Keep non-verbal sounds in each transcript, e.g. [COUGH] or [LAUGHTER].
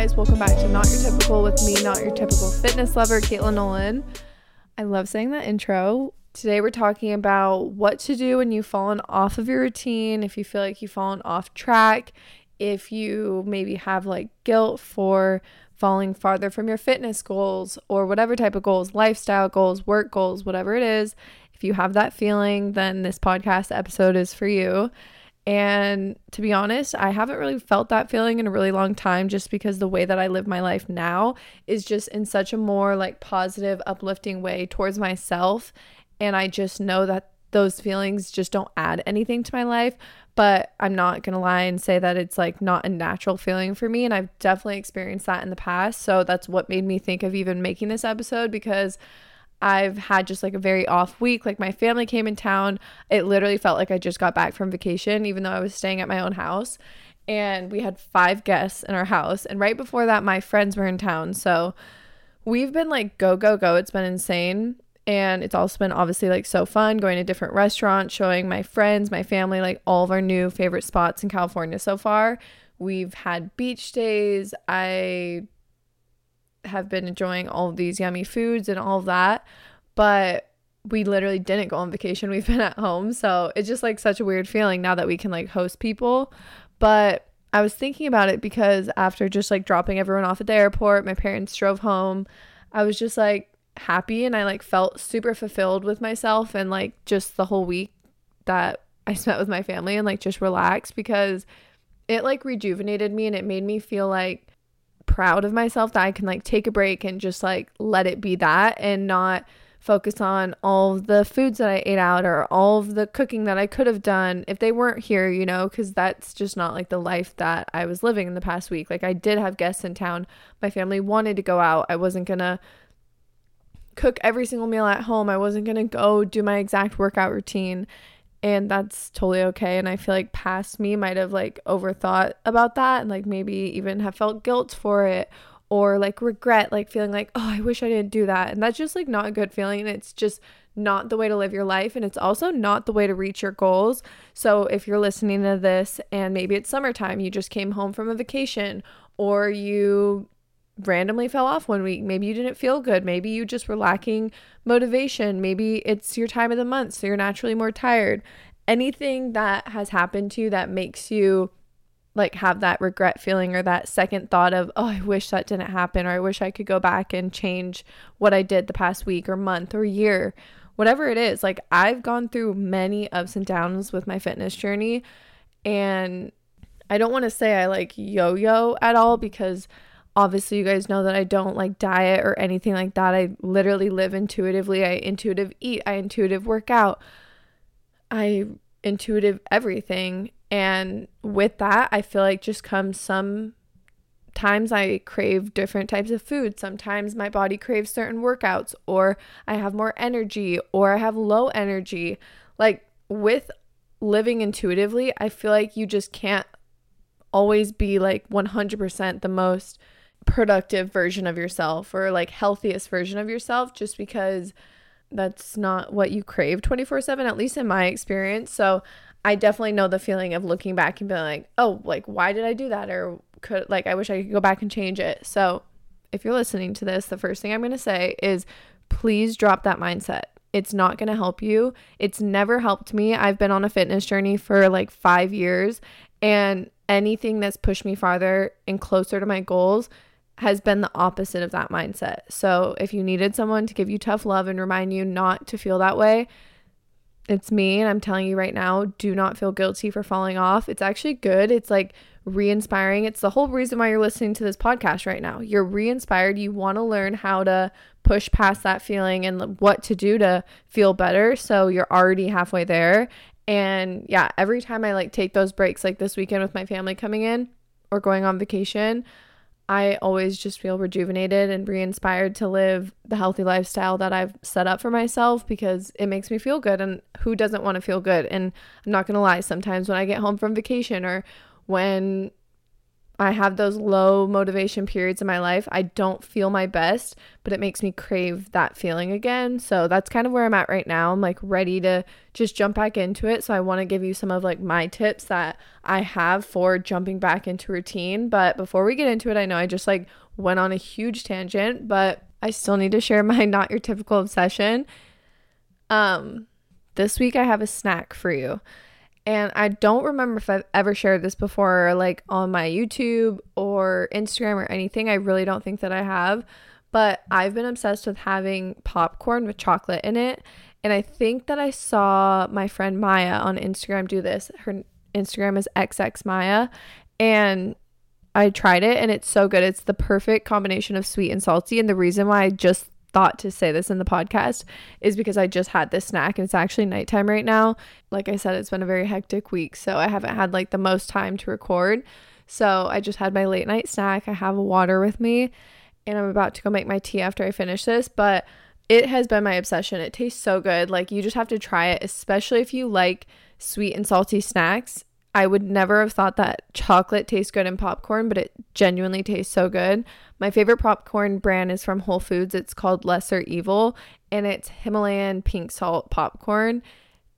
Guys. Welcome back to Not Your Typical with me, Not Your Typical Fitness Lover, Katelynn Nolan. I love saying that intro. Today, we're talking about what to do when you've fallen off of your routine, if you feel like you've fallen off track, if you maybe have like guilt for falling farther from your fitness goals or whatever type of goals, lifestyle goals, work goals, whatever it is. If you have that feeling, then this podcast episode is for you. And to be honest, I haven't really felt that feeling in a really long time just because the way that I live my life now is just in such a more like positive, uplifting way towards myself. And I just know that those feelings just don't add anything to my life. But I'm not going to lie and say that it's like not a natural feeling for me. And I've definitely experienced that in the past. So that's what made me think of even making this episode because I've had just like a very off week. Like my family came in town. It literally felt like I just got back from vacation, even though I was staying at my own house. And we had five guests in our house. And right before that, my friends were in town. So we've been like go, go, go. It's been insane. And it's also been obviously like so fun going to different restaurants, showing my friends, my family, like all of our new favorite spots in California so far. We've had beach days. I have been enjoying all these yummy foods and all that. But we literally didn't go on vacation. [LAUGHS] We've been at home. So it's just like such a weird feeling now that we can like host people. But I was thinking about it because after just like dropping everyone off at the airport, my parents drove home. I was just like happy and I like felt super fulfilled with myself and like just the whole week that I [LAUGHS] spent with my family and like just relaxed because it like rejuvenated me and it made me feel like proud of myself that I can like take a break and just like let it be that and not focus on all the foods that I ate out or all of the cooking that I could have done if they weren't here, you know, because that's just not like the life that I was living in the past week. Like, I did have guests in town. My family wanted to go out. I wasn't going to cook every single meal at home. I wasn't going to go do my exact workout routine. And that's totally okay. And I feel like past me might have like overthought about that and like maybe even have felt guilt for it or like regret, like feeling like, oh, I wish I didn't do that. And that's just like not a good feeling. And it's just not the way to live your life. And it's also not the way to reach your goals. So if you're listening to this and maybe it's summertime, you just came home from a vacation or you randomly fell off one week. Maybe you didn't feel good. Maybe you just were lacking motivation. Maybe it's your time of the month, so you're naturally more tired. Anything that has happened to you that makes you like have that regret feeling or that second thought of, oh, I wish that didn't happen, or I wish I could go back and change what I did the past week or month or year, whatever it is. Like, I've gone through many ups and downs with my fitness journey. And I don't want to say I like yo yo at all because obviously you guys know that I don't like diet or anything like that. I literally live intuitively. I intuitive eat, I intuitive work out. I intuitive everything and with that, I feel like just comes some times I crave different types of food. Sometimes my body craves certain workouts, or I have more energy, or I have low energy. Like with living intuitively, I feel like you just can't always be like 100% the most productive version of yourself or like healthiest version of yourself just because that's not what you crave 24 7, at least in my experience. So I definitely know the feeling of looking back and being like, oh, like, why did I do that? Or could, like, I wish I could go back and change it. So, if you're listening to this, the first thing I'm going to say is please drop that mindset. It's not going to help you. It's never helped me. I've been on a fitness journey for like five years, and anything that's pushed me farther and closer to my goals has been the opposite of that mindset. So if you needed someone to give you tough love and remind you not to feel that way, it's me. And I'm telling you right now, do not feel guilty for falling off. It's actually good. It's like re inspiring. It's the whole reason why you're listening to this podcast right now. You're re inspired. You want to learn how to push past that feeling and what to do to feel better. So you're already halfway there. And yeah, every time I like take those breaks, like this weekend with my family coming in or going on vacation, I always just feel rejuvenated and re inspired to live the healthy lifestyle that I've set up for myself because it makes me feel good. And who doesn't want to feel good? And I'm not going to lie, sometimes when I get home from vacation or when I have those low motivation periods in my life. I don't feel my best, but it makes me crave that feeling again. So that's kind of where I'm at right now. I'm like ready to just jump back into it. So I want to give you some of like my tips that I have for jumping back into routine. But before we get into it, I know I just like went on a huge tangent, but I still need to share [LAUGHS] my not your typical obsession. Um this week I have a snack for you. And I don't remember if I've ever shared this before, like on my YouTube or Instagram or anything. I really don't think that I have. But I've been obsessed with having popcorn with chocolate in it. And I think that I saw my friend Maya on Instagram do this. Her Instagram is XX Maya. And I tried it and it's so good. It's the perfect combination of sweet and salty. And the reason why I just thought to say this in the podcast is because I just had this snack and it's actually nighttime right now. Like I said, it's been a very hectic week, so I haven't had like the most time to record. So I just had my late night snack. I have water with me and I'm about to go make my tea after I finish this, but it has been my obsession. It tastes so good. Like you just have to try it, especially if you like sweet and salty snacks. I would never have thought that chocolate tastes good in popcorn, but it genuinely tastes so good. My favorite popcorn brand is from Whole Foods. It's called Lesser Evil and it's Himalayan pink salt popcorn.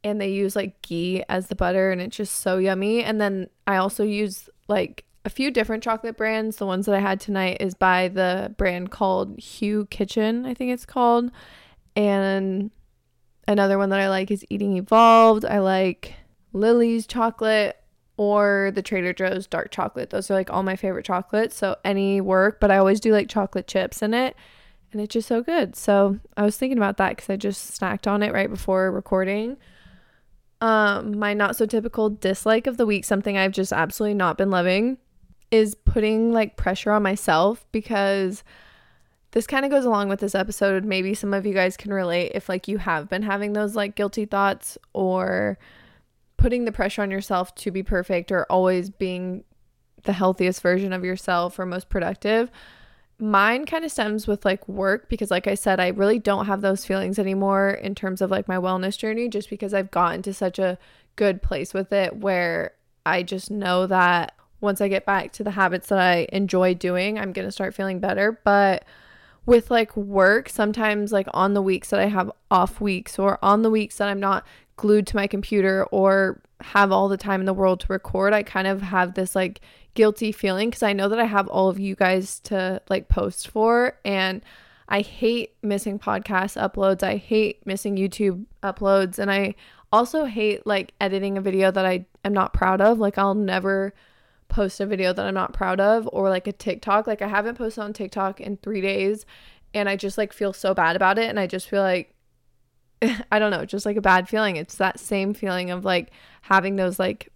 And they use like ghee as the butter and it's just so yummy. And then I also use like a few different chocolate brands. The ones that I had tonight is by the brand called Hu Kitchen, I think it's called. And another one that I like is Eating Evolved. I like Lily's chocolate or the Trader Joe's dark chocolate. Those are like all my favorite chocolates. So any work, but I always do like chocolate chips in it. And it's just so good. So I was thinking about that because I just snacked on it right before recording. Um, my not so typical dislike of the week, something I've just absolutely not been loving, is putting like pressure on myself because this kind of goes along with this episode. Maybe some of you guys can relate if like you have been having those like guilty thoughts or putting the pressure on yourself to be perfect or always being the healthiest version of yourself or most productive. Mine kind of stems with like work because, like I said, I really don't have those feelings anymore in terms of like my wellness journey, just because I've gotten to such a good place with it where I just know that once I get back to the habits that I enjoy doing, I'm going to start feeling better. But with like work, sometimes like on the weeks that I have off weeks or on the weeks that I'm not glued to my computer or have all the time in the world to record, I kind of have this like guilty feeling because I know that I have all of you guys to like post for. And I hate missing podcast uploads. I hate missing YouTube uploads. And I also hate like editing a video that I am not proud of. Like, I'll never post a video that I'm not proud of or like a TikTok. Like, I haven't posted on TikTok in three days and I just like feel so bad about it. And I just feel like [LAUGHS] I don't know, just like a bad feeling. It's that same feeling of like having those like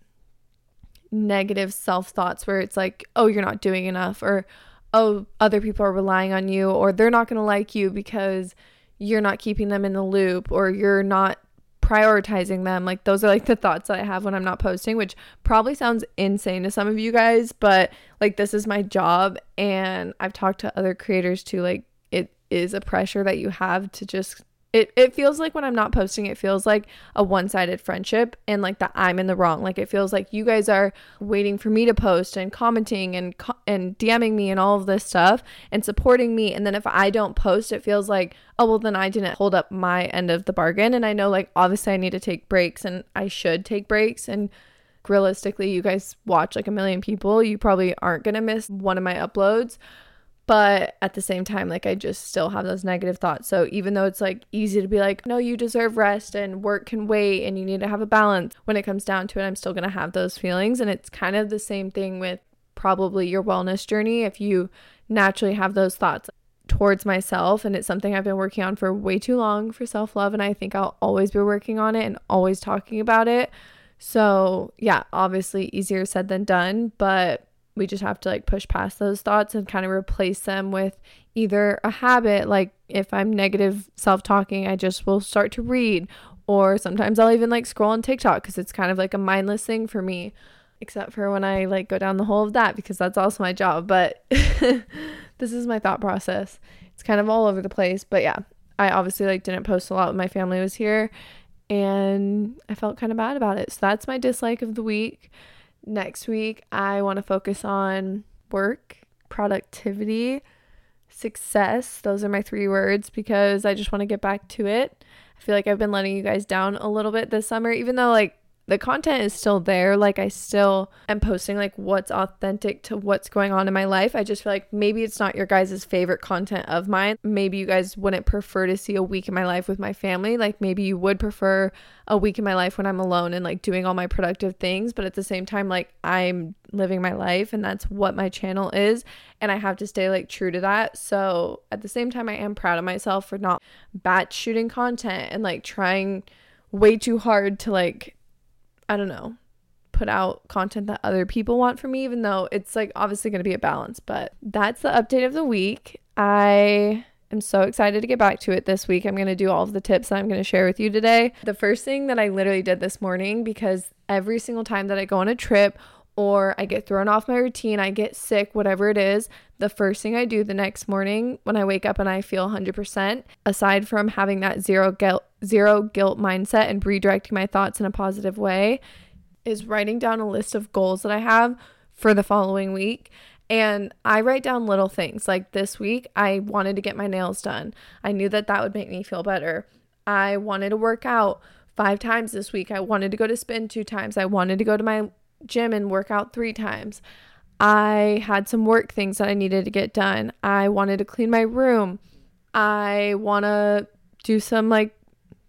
negative self thoughts where it's like, oh, you're not doing enough, or oh, other people are relying on you, or they're not going to like you because you're not keeping them in the loop, or you're not prioritizing them. Like, those are like the thoughts that I have when I'm not posting, which probably sounds insane to some of you guys, but like, this is my job. And I've talked to other creators too, like, it is a pressure that you have to just it, it feels like when I'm not posting, it feels like a one sided friendship and like that I'm in the wrong. Like it feels like you guys are waiting for me to post and commenting and and DMing me and all of this stuff and supporting me. And then if I don't post, it feels like, oh, well, then I didn't hold up my end of the bargain. And I know like obviously I need to take breaks and I should take breaks. And realistically, you guys watch like a million people. You probably aren't going to miss one of my uploads. But at the same time, like I just still have those negative thoughts. So even though it's like easy to be like, no, you deserve rest and work can wait and you need to have a balance, when it comes down to it, I'm still going to have those feelings. And it's kind of the same thing with probably your wellness journey. If you naturally have those thoughts towards myself, and it's something I've been working on for way too long for self love, and I think I'll always be working on it and always talking about it. So, yeah, obviously easier said than done, but we just have to like push past those thoughts and kind of replace them with either a habit like if i'm negative self-talking i just will start to read or sometimes i'll even like scroll on tiktok because it's kind of like a mindless thing for me except for when i like go down the hole of that because that's also my job but [LAUGHS] this is my thought process. It's kind of all over the place but yeah i obviously like didn't post a lot when my family was here and i felt kind of bad about it. So that's my dislike of the week next week, I want to focus on work, productivity, success. Those are my three words because I just want to get back to it. I feel like I've been letting you guys down a little bit this summer, even though, like, the content is still there. Like I still am posting like what's authentic to what's going on in my life. I just feel like maybe it's not your guys' favorite content of mine. Maybe you guys wouldn't prefer to see a week in my life with my family. Like maybe you would prefer a week in my life when I'm alone and like doing all my productive things, but at the same time like I'm living my life and that's what my channel is and I have to stay like true to that. So at the same time I am proud of myself for not batch shooting content and like trying way too hard to like I don't know, put out content that other people want from me, even though it's like obviously going to be a balance. But that's the update of the week. I am so excited to get back to it this week. I'm going to do all of the tips that I'm going to share with you today. The first thing that I literally did this morning, because every single time that I go on a trip or I get thrown off my routine, I get sick, whatever it is, the first thing I do the next morning when I wake up and I feel 100%, aside from having that zero guilt, zero guilt mindset and redirecting my thoughts in a positive way, is writing down a list of goals that I have for the following week. And I write down little things like this week, I wanted to get my nails done. I knew that that would make me feel better. I wanted to work out five times this week. I wanted to go to spin two times. I wanted to go to my gym and work out three times. I had some work things that I needed to get done. I wanted to clean my room. I want to do some like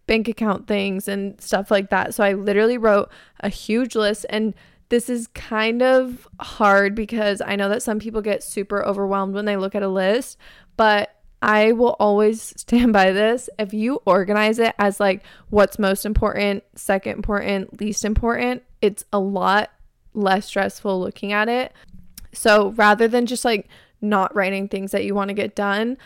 bank account things and stuff like that. So I literally wrote a huge list and this is kind of hard because I know that some people get super overwhelmed when they look at a list, but I will always [LAUGHS] stand by this. If you organize it as like what's most important, second important, least important, it's a lot less stressful looking at it. So rather than just like not writing things that you want to get done,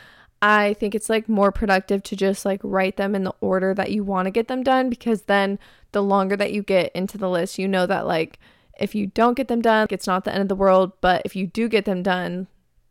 I think it's like more productive to just like write them in the order that you want to get them done because then the longer that you get into the list, you know that like if you don't get them done, it's not the end of the world, but if you do get them done,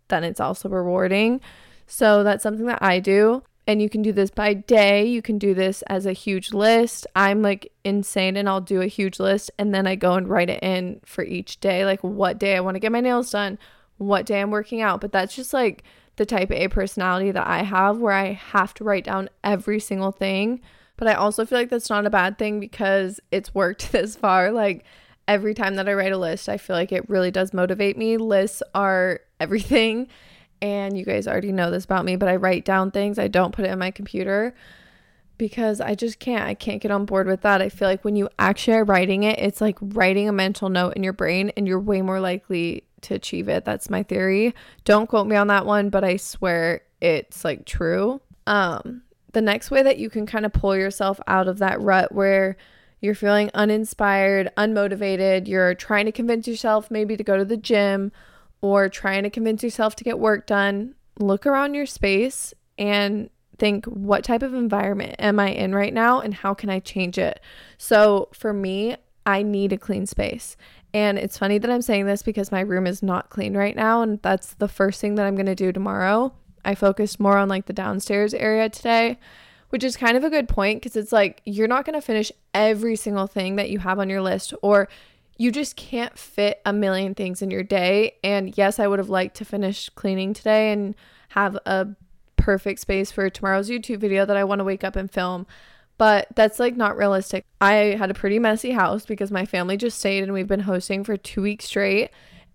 then it's also rewarding. So that's something that I do and you can do this by day. You can do this as a huge list. I'm like insane and I'll do a huge list and then I go and write it in for each day, like what day I want to get my nails done, what day I'm working out. But that's just like the type A personality that I have where I have to write down every single thing. But I also feel like that's not a bad thing because it's worked [LAUGHS] this far. Like every time that I write a list, I feel like it really does motivate me. Lists are everything and you guys already know this about me, but I write down things. I don't put it in my computer because I just can't. I can't get on board with that. I feel like when you actually are writing it, it's like writing a mental note in your brain and you're way more likely to achieve it. That's my theory. Don't quote me on that one, but I swear it's like true. Um the next way that you can kind of pull yourself out of that rut where you're feeling uninspired, unmotivated, you're trying to convince yourself maybe to go to the gym or trying to convince yourself to get work done, look around your space and think what type of environment am I in right now and how can I change it? So for me, I need a clean space. And it's funny that I'm saying this because my room is not clean right now and that's the first thing that I'm going to do tomorrow. I focused more on like the downstairs area today, which is kind of a good point because it's like you're not going to finish every single thing that you have on your list or you just can't fit a million things in your day. And yes, I would have liked to finish cleaning today and have a perfect space for tomorrow's YouTube video that I want to wake up and film. But that's like not realistic. I had a pretty messy house because my family just stayed and we've been hosting for two weeks straight.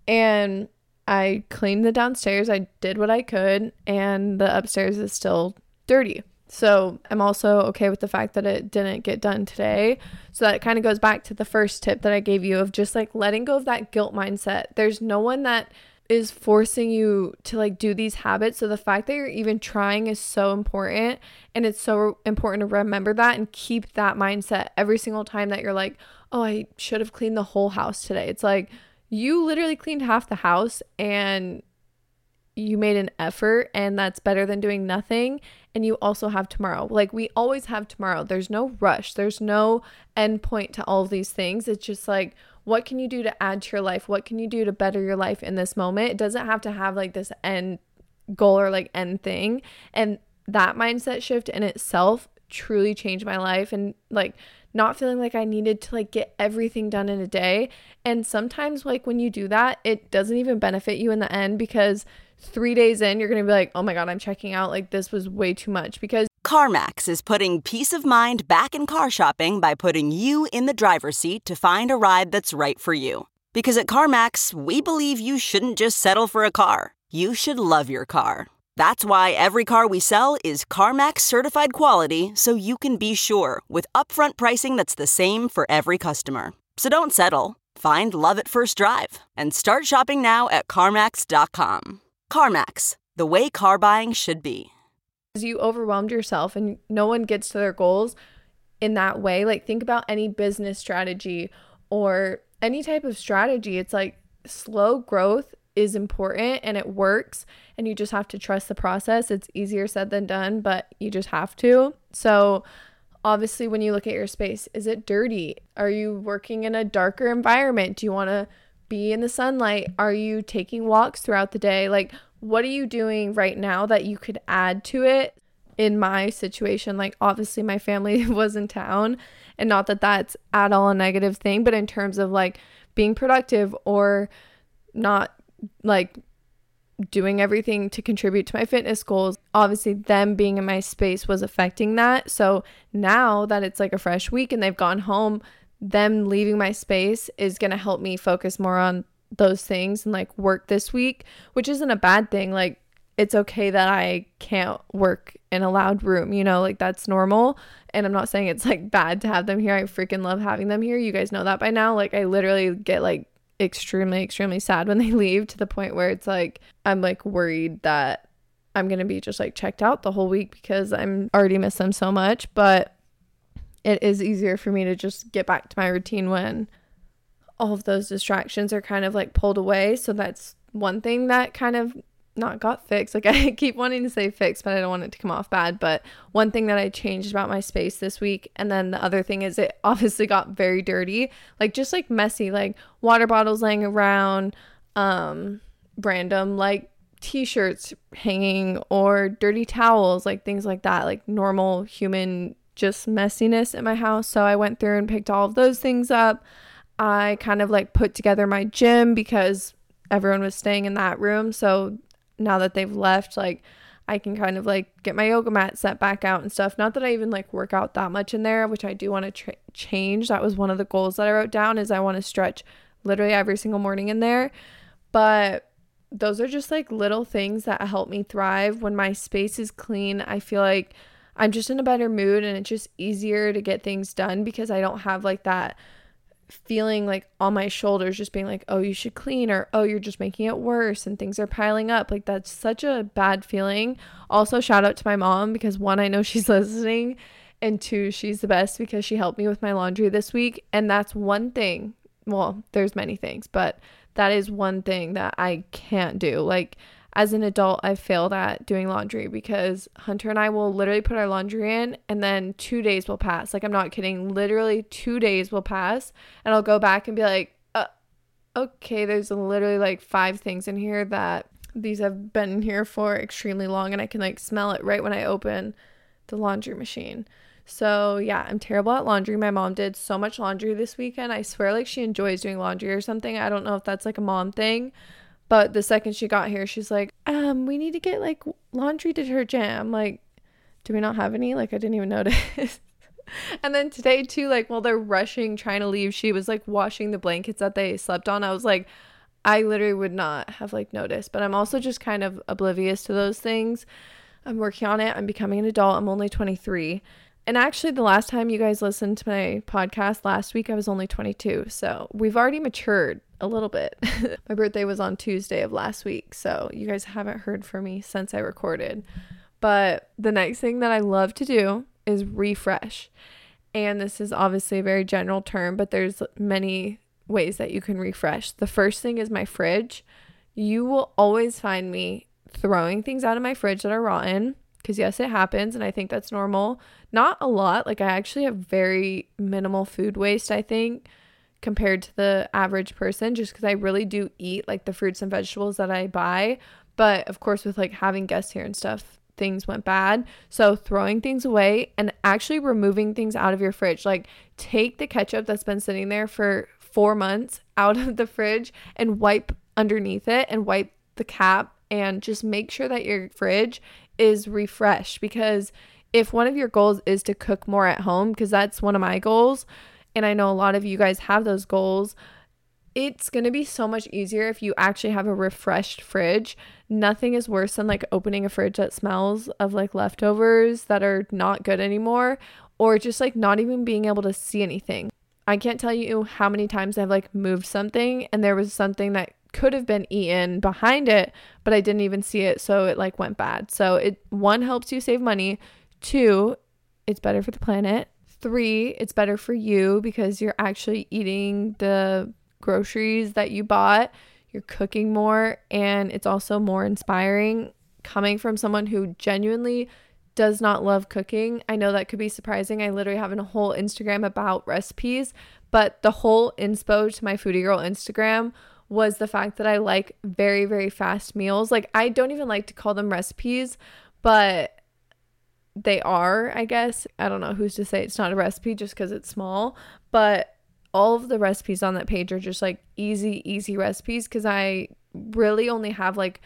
And I cleaned the downstairs, I did what I could, and the upstairs is still dirty. So I'm also okay with the fact that it didn't get done today. So that kind of goes back to the first tip that I gave you of just like letting go of that guilt mindset. There's no one that is forcing you to like do these habits. So the fact that you're even trying is so important. And it's so important to remember that and keep that mindset every single time that you're like, oh, I should have cleaned the whole house today. It's like you literally cleaned half the house and you made an effort and that's better than doing nothing and you also have tomorrow. Like we always have tomorrow. There's no rush. There's no end point to all of these things. It's just like what can you do to add to your life? What can you do to better your life in this moment? It doesn't have to have like this end goal or like end thing. And that mindset shift in itself truly changed my life. And like not feeling like I needed to like get everything done in a day. And sometimes like when you do that, it doesn't even benefit you in the end because 3 days in you're going to be like, "Oh my god, I'm checking out. Like this was way too much." Because CarMax is putting peace of mind back in car shopping by putting you in the driver's seat to find a ride that's right for you. Because at CarMax, we believe you shouldn't just settle for a car. You should love your car. That's why every car we sell is CarMax certified quality so you can be sure with upfront pricing that's the same for every customer. So don't settle. Find love at first drive and start shopping now at CarMax.com. CarMax, the way car buying should be. You overwhelmed yourself and no one gets to their goals in that way. Like, think about any business strategy or any type of strategy. It's like slow growth is important and it works and you just have to trust the process. It's easier said than done, but you just have to. So, obviously, when you look at your space, is it dirty? Are you working in a darker environment? Do you want to be in the sunlight? Are you taking walks throughout the day? Like, what are you doing right now that you could add to it? In my situation, like, obviously, my family [LAUGHS] was in town, and not that that's at all a negative thing, but in terms of like being productive or not like doing everything to contribute to my fitness goals. Obviously, them being in my space was affecting that. So now that it's like a fresh week and they've gone home, them leaving my space is going to help me focus more on those things and like work this week, which isn't a bad thing. Like, it's okay that I can't work in a loud room, you know, like that's normal. And I'm not saying it's like bad to have them here. I freaking love having them here. You guys know that by now. Like, I literally get like extremely extremely sad when they [LAUGHS] leave to the point where it's like I'm like worried that I'm going to be just like checked out the whole week because I'm already miss them so much, but it is easier for me to just get back to my routine when all of those distractions are kind of like pulled away. So that's one thing that kind of not got fixed. Like [LAUGHS] I keep wanting to say fixed, but I don't want it to come off bad. But one thing that I changed about my space this week, and then the other thing is it [LAUGHS] obviously got very dirty, like just like messy, like water bottles laying around, um, random like t-shirts hanging or dirty towels, like things like that, like normal human just messiness in my house. So I went through and picked all of those things up. I kind of like put together my gym because everyone was staying in that room. So now that they've left, like I can kind of like get my yoga mat set back out and stuff. Not that I even like work out that much in there, which I do want to tra- change. That was one of the goals that I wrote down is I want to stretch literally every single morning in there. But those are just like little things that help me thrive when my space is clean. I feel like I'm just in a better mood and it's just easier to get things done because I don't have like that feeling like on my shoulders just being like oh you should clean or oh you're just making it worse and things are piling up. Like that's such a bad feeling. Also shout out to my mom because one i know [LAUGHS] she's listening and two she's the best because she helped me with my laundry this week and that's one thing. Well there's many things but that is one thing that i can't do. Like as an adult, I've failed at doing laundry because Hunter and I will literally put our laundry in and then two days will pass. Like, I'm not kidding. Literally, two days will pass and I'll go back and be like, uh, okay, there's literally like five things in here that these have been here for extremely long and I can like smell it right when I open the laundry machine. So, yeah, I'm terrible at laundry. My mom did so much laundry this weekend. I swear, like, she enjoys doing laundry or something. I don't know if that's like a mom thing, but the second she got here, she's like, um, we need to get like laundry detergent. I'm like, do we not have any? Like, I didn't even [LAUGHS] notice. and then today, too, like, while they're rushing, trying to leave, she was like washing the blankets that they slept on. I was like, I literally would not have like noticed, but I'm also just kind of oblivious to those things. I'm working on it. I'm becoming an adult. I'm only 23. And actually, the last time you guys listened to my podcast last week, I was only 22. So we've already matured a little bit. [LAUGHS] my birthday was on Tuesday of last week. So you guys haven't heard from me since I recorded. But the next thing that I love to do is refresh. And this is obviously a very general term, but there's many ways that you can refresh. The first thing is my fridge. You will always find me throwing things out of my fridge that are rotten because yes, it happens and I think that's normal. Not a lot. Like I actually have very minimal food waste, I think, compared to the average person just because I really do eat like the fruits and vegetables that I buy. But of course with like having guests here and stuff, things went bad. So throwing things away and actually removing things out of your fridge. Like take the ketchup that's been sitting there for 4 months [LAUGHS] out of the fridge and wipe underneath it and wipe the cap and just make sure that your fridge is refreshed because if one of your goals is to cook more at home, because that's one of my goals, and I know a lot of you guys have those goals, it's going to be so much easier if you actually have a refreshed fridge. Nothing is worse than like opening a fridge that smells of like leftovers that are not good anymore, or just like not even being able to see anything. I can't tell you how many times I've like moved something and there was something that could have been eaten behind it, but I didn't even see it, so it like went bad. So it one helps you save money, two, it's better for the planet. Three, it's better for you because you're actually eating the groceries that you bought. You're cooking more and it's also more inspiring coming from someone who genuinely does not love cooking. I know that could be surprising. I literally have a whole Instagram about recipes, but the whole inspo to my foodie girl Instagram was the fact that I like very, very fast meals. Like, I don't even like to call them recipes, but they are, I guess. I don't know who's to say it's not a recipe just because it's small, but all of the recipes on that page are just like easy, easy recipes because I really only have like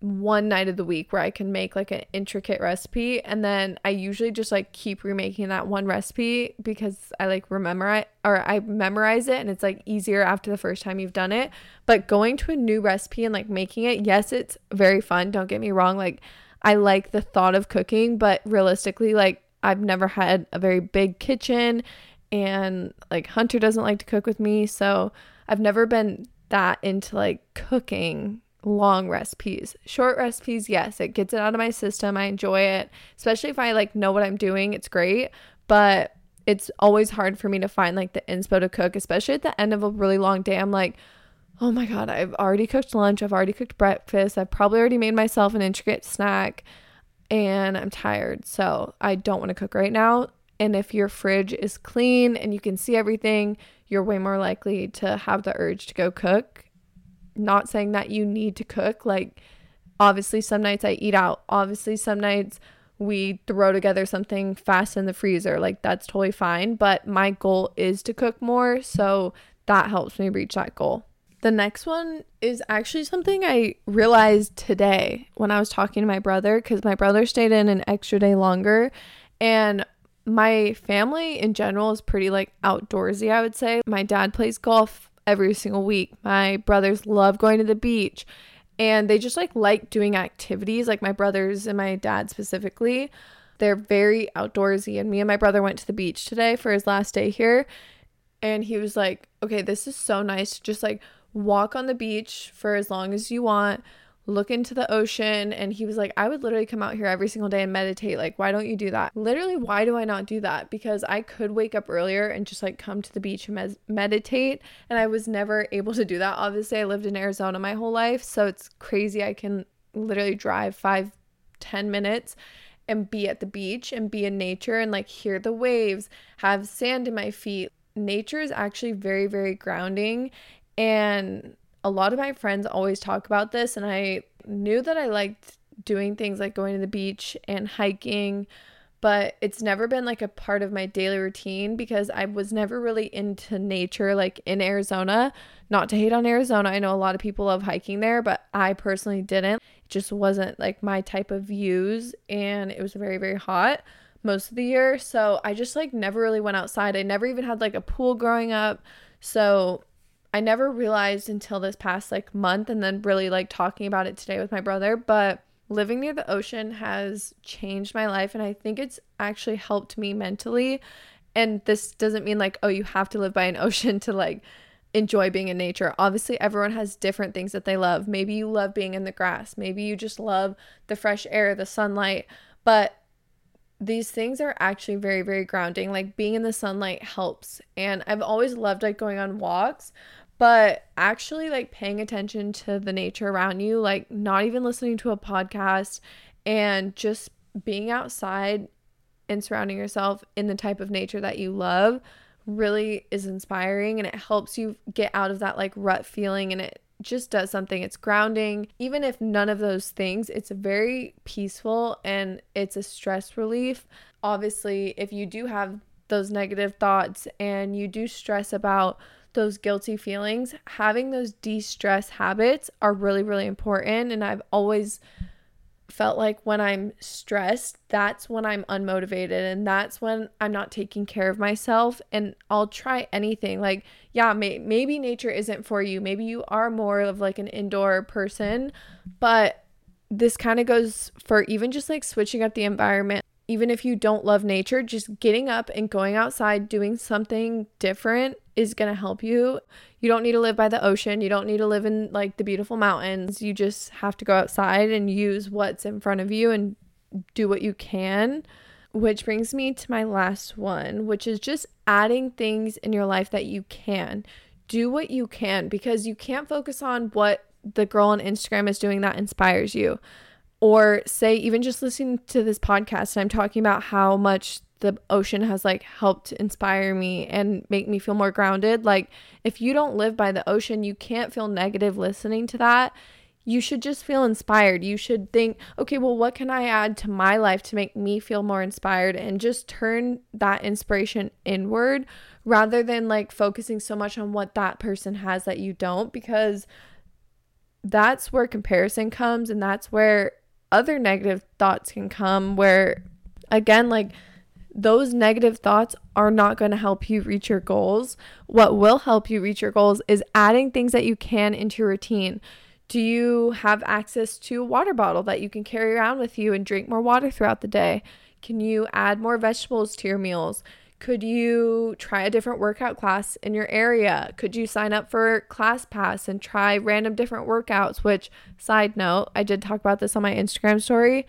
one night of the week where I can make like an intricate recipe and then I usually just like keep remaking that one recipe because I like remember it or I memorize it and it's like easier after the first time you've done it. But going to a new recipe and like making it, yes, it's very fun. Don't get me wrong. Like I like the thought of cooking, but realistically, like I've never had a very big kitchen and like Hunter doesn't like to cook with me. So I've never been that into like cooking long recipes. Short recipes, yes, it gets it out of my system. I enjoy it, especially if I like know what I'm doing. It's great, but it's always hard for me to find like the inspo to cook, especially at the end of a really long day. I'm like, oh my god, I've already cooked lunch, I've already cooked breakfast, I've probably already made myself an intricate snack, and I'm tired. So I don't want to cook right now. And if your fridge is clean and you can see everything, you're way more likely to have the urge to go cook not saying that you need to cook. Like, obviously, some nights I eat out. Obviously, some nights we throw together something fast in the freezer. Like, that's totally fine. But my goal is to cook more. So that helps me reach that goal. The next one is actually something I realized today when I was talking to my brother because my brother stayed in an extra day longer. And my family in general is pretty like outdoorsy, I would say. My dad plays golf every single week. My brothers love going to the beach and they just like like doing activities like my brothers and my dad specifically. They're very outdoorsy and me and my brother went to the beach today for his last day here and he was like, "Okay, this is so nice to just like walk on the beach for as long as you want." Look into the ocean and he was like I would literally come out here every single day and meditate. Like why don't you do that? Literally why do I not do that? Because I could wake up earlier and just like come to the beach and med- meditate and I was never able to do that. Obviously I lived in Arizona my whole life so it's crazy I can literally drive five ten minutes and be at the beach and be in nature and like hear the waves have sand in my feet. Nature is actually very very grounding and a lot of my friends always talk about this, and I knew that I liked doing things like going to the beach and hiking, but it's never been like a part of my daily routine because I was never really into nature like in Arizona. Not to hate on Arizona, I know a lot of people love hiking there, but I personally didn't. It just wasn't like my type of views, and it was very, very hot most of the year. So I just like never really went outside. I never even had like a pool growing up. So I never realized until this past like month and then really like talking about it today with my brother, but living near the ocean has changed my life and I think it's actually helped me mentally. And this doesn't mean like, oh, you have to live by an [LAUGHS] ocean to like enjoy being in nature. Obviously, everyone has different things that they love. Maybe you love being in the grass, maybe you just love the fresh air, the sunlight, but these things are actually very very grounding. Like being in the sunlight helps. And I've always loved like going on walks, but actually like paying attention to the nature around you, like not even listening to a podcast and just being outside and surrounding yourself in the type of nature that you love really is inspiring and it helps you get out of that like rut feeling and it just does something. It's grounding. Even if none of those things, it's very peaceful and it's a stress relief. Obviously, if you do have those negative thoughts and you do stress about those guilty feelings, having those de stress habits are really, really important. And I've always felt like when I'm stressed, that's when I'm unmotivated and that's when I'm not taking care of myself. And I'll try anything. Like, yeah, may- maybe nature isn't for you. Maybe you are more of like an indoor person, but this kind of goes for even just like switching up the environment. Even if you don't love nature, just getting up and going outside, doing something different is going to help you. You don't need to live by the ocean. You don't need to live in like the beautiful mountains. You just have to go outside and use what's in front of you and do what you can. Which brings me to my last one, which is just adding things in your life that you can. Do what you can because you can't focus on what the girl on Instagram is doing that inspires you. Or say, even just listening to this podcast, and I'm talking about how much the ocean has like helped inspire me and make me feel more grounded. Like, if you don't live by the ocean, you can't feel negative listening to that. You should just feel inspired. You should think, okay, well, what can I add to my life to make me feel more inspired and just turn that inspiration inward rather than like focusing so much on what that person has that you don't, because that's where comparison comes and that's where other negative thoughts can come. Where, again, like, those negative thoughts are not going to help you reach your goals. What will help you reach your goals is adding things that you can into your routine. Do you have access to a water bottle that you can carry around with you and drink more water throughout the day? Can you add more vegetables to your meals? Could you try a different workout class in your area? Could you sign up for Class Pass and try random different workouts? Which, side note, I did talk about this on my Instagram story.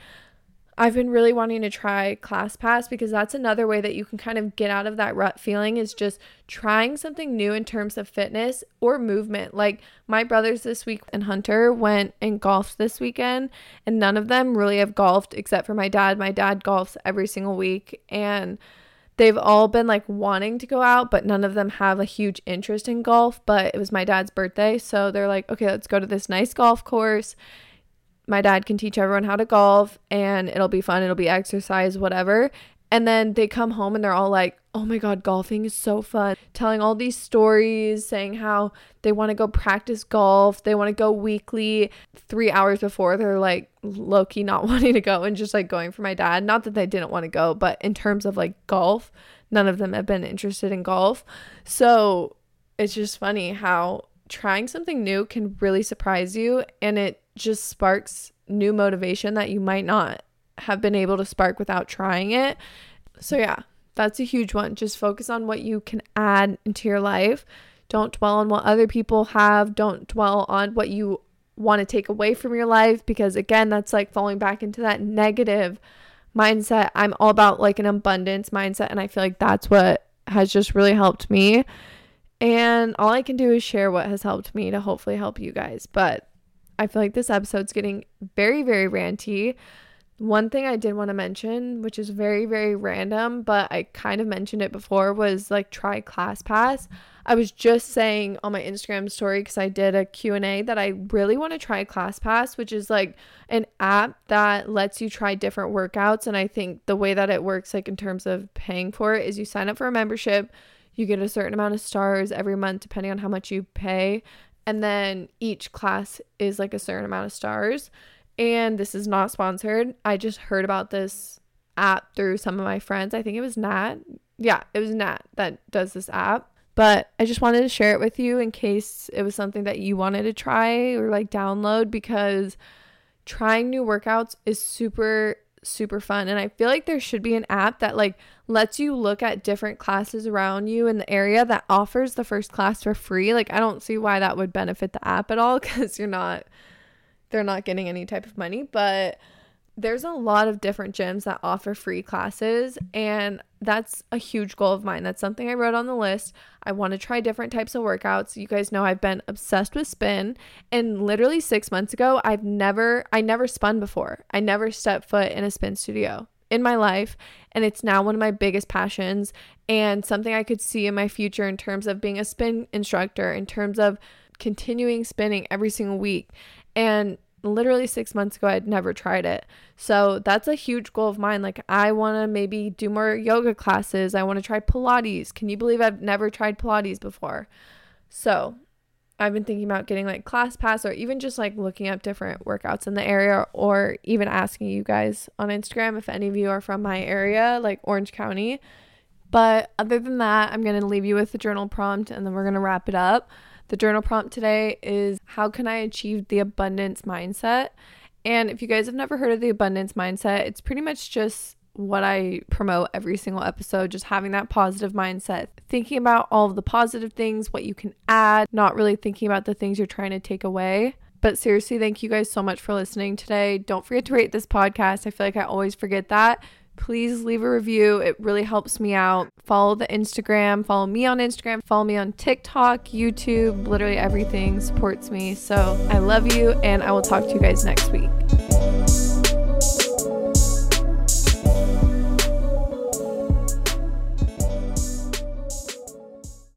I've been really wanting to try Class Pass because that's another way that you can kind of get out of that rut feeling is just trying something new in terms of fitness or movement. Like my brothers this week and Hunter went and golfed this weekend, and none of them really have golfed except for my dad. My dad golfs every single week, and they've all been like wanting to go out, but none of them have a huge interest in golf. But it was my dad's birthday, so they're like, okay, let's go to this nice golf course my dad can teach everyone how to golf and it'll be fun, it'll be exercise, whatever. And then they come home and they're all like, oh my God, golfing is so fun. Telling all these stories, saying how they want to go practice golf. They want to go weekly. Three hours before, they're like low key not [LAUGHS] wanting to go and just like going for my dad. Not that they didn't want to go, but in terms of like golf, none of them have been interested in golf. So it's just funny how trying something new can really surprise you and it just sparks new motivation that you might not have been able to spark without trying it. So, yeah, that's a huge one. Just focus on what you can add into your life. Don't dwell on what other people have. Don't dwell on what you want to take away from your life because, again, that's like falling back into that negative mindset. I'm all about like an abundance mindset, and I feel like that's what has just really helped me. And all I can do is share what has helped me to hopefully help you guys. But I feel like this episode's getting very, very ranty. One thing I did want to mention, which is very, very random, but I kind of mentioned it before, was like try ClassPass. I was just saying on my Instagram story because I did a Q&A that I really want to try ClassPass, which is like an app that lets you try different workouts. And I think the way that it works, like in terms of paying for it, is you sign up for a membership, you get a certain amount of stars every month depending on how much you pay, and then each class is like a certain amount of stars. And this is not sponsored. I just heard about this app through some of my friends. I think it was Nat. Yeah, it was Nat that does this app. But I just wanted to share it with you in case it was something that you wanted to try or like download because trying new workouts is super super fun and I feel like there should be an app that like lets you look at different classes around you in the area that offers the first class for free. Like I don't see why that would benefit the app at all [LAUGHS] cuz you're not they're not getting any type of money, but there's a lot of different gyms that offer free classes and that's a huge goal of mine. That's something I wrote on the list. I want to try different types of workouts. You guys know I've been obsessed with spin and literally 6 months ago I've never I never spun before. I never stepped foot in a spin studio in my life and it's now one of my biggest passions and something I could see in my future in terms of being a spin instructor, in terms of continuing spinning every single week. And literally six months ago, I'd never tried it. So that's a huge goal of mine. Like, I want to maybe do more yoga classes. I want to try Pilates. Can you believe I've never tried Pilates before? So I've been thinking about getting like ClassPass or even just like looking up different workouts in the area or even asking you guys on Instagram if any of you are from my area, like Orange County. But other than that, I'm going to leave you with the journal prompt and then we're going to wrap it up. The journal prompt today is How can I achieve the abundance mindset? And if you guys have never heard of the abundance mindset, it's pretty much just what I promote every single episode, just having that positive mindset, thinking about all of the positive things, what you can add, not really thinking about the things you're trying to take away. But seriously, thank you guys so much for listening today. Don't forget to rate this podcast. I feel like I always forget that please leave a review. It really helps me out. Follow the Instagram, follow me on Instagram, follow me on TikTok, YouTube, literally everything supports me. So I love you, and I will talk to you guys next week.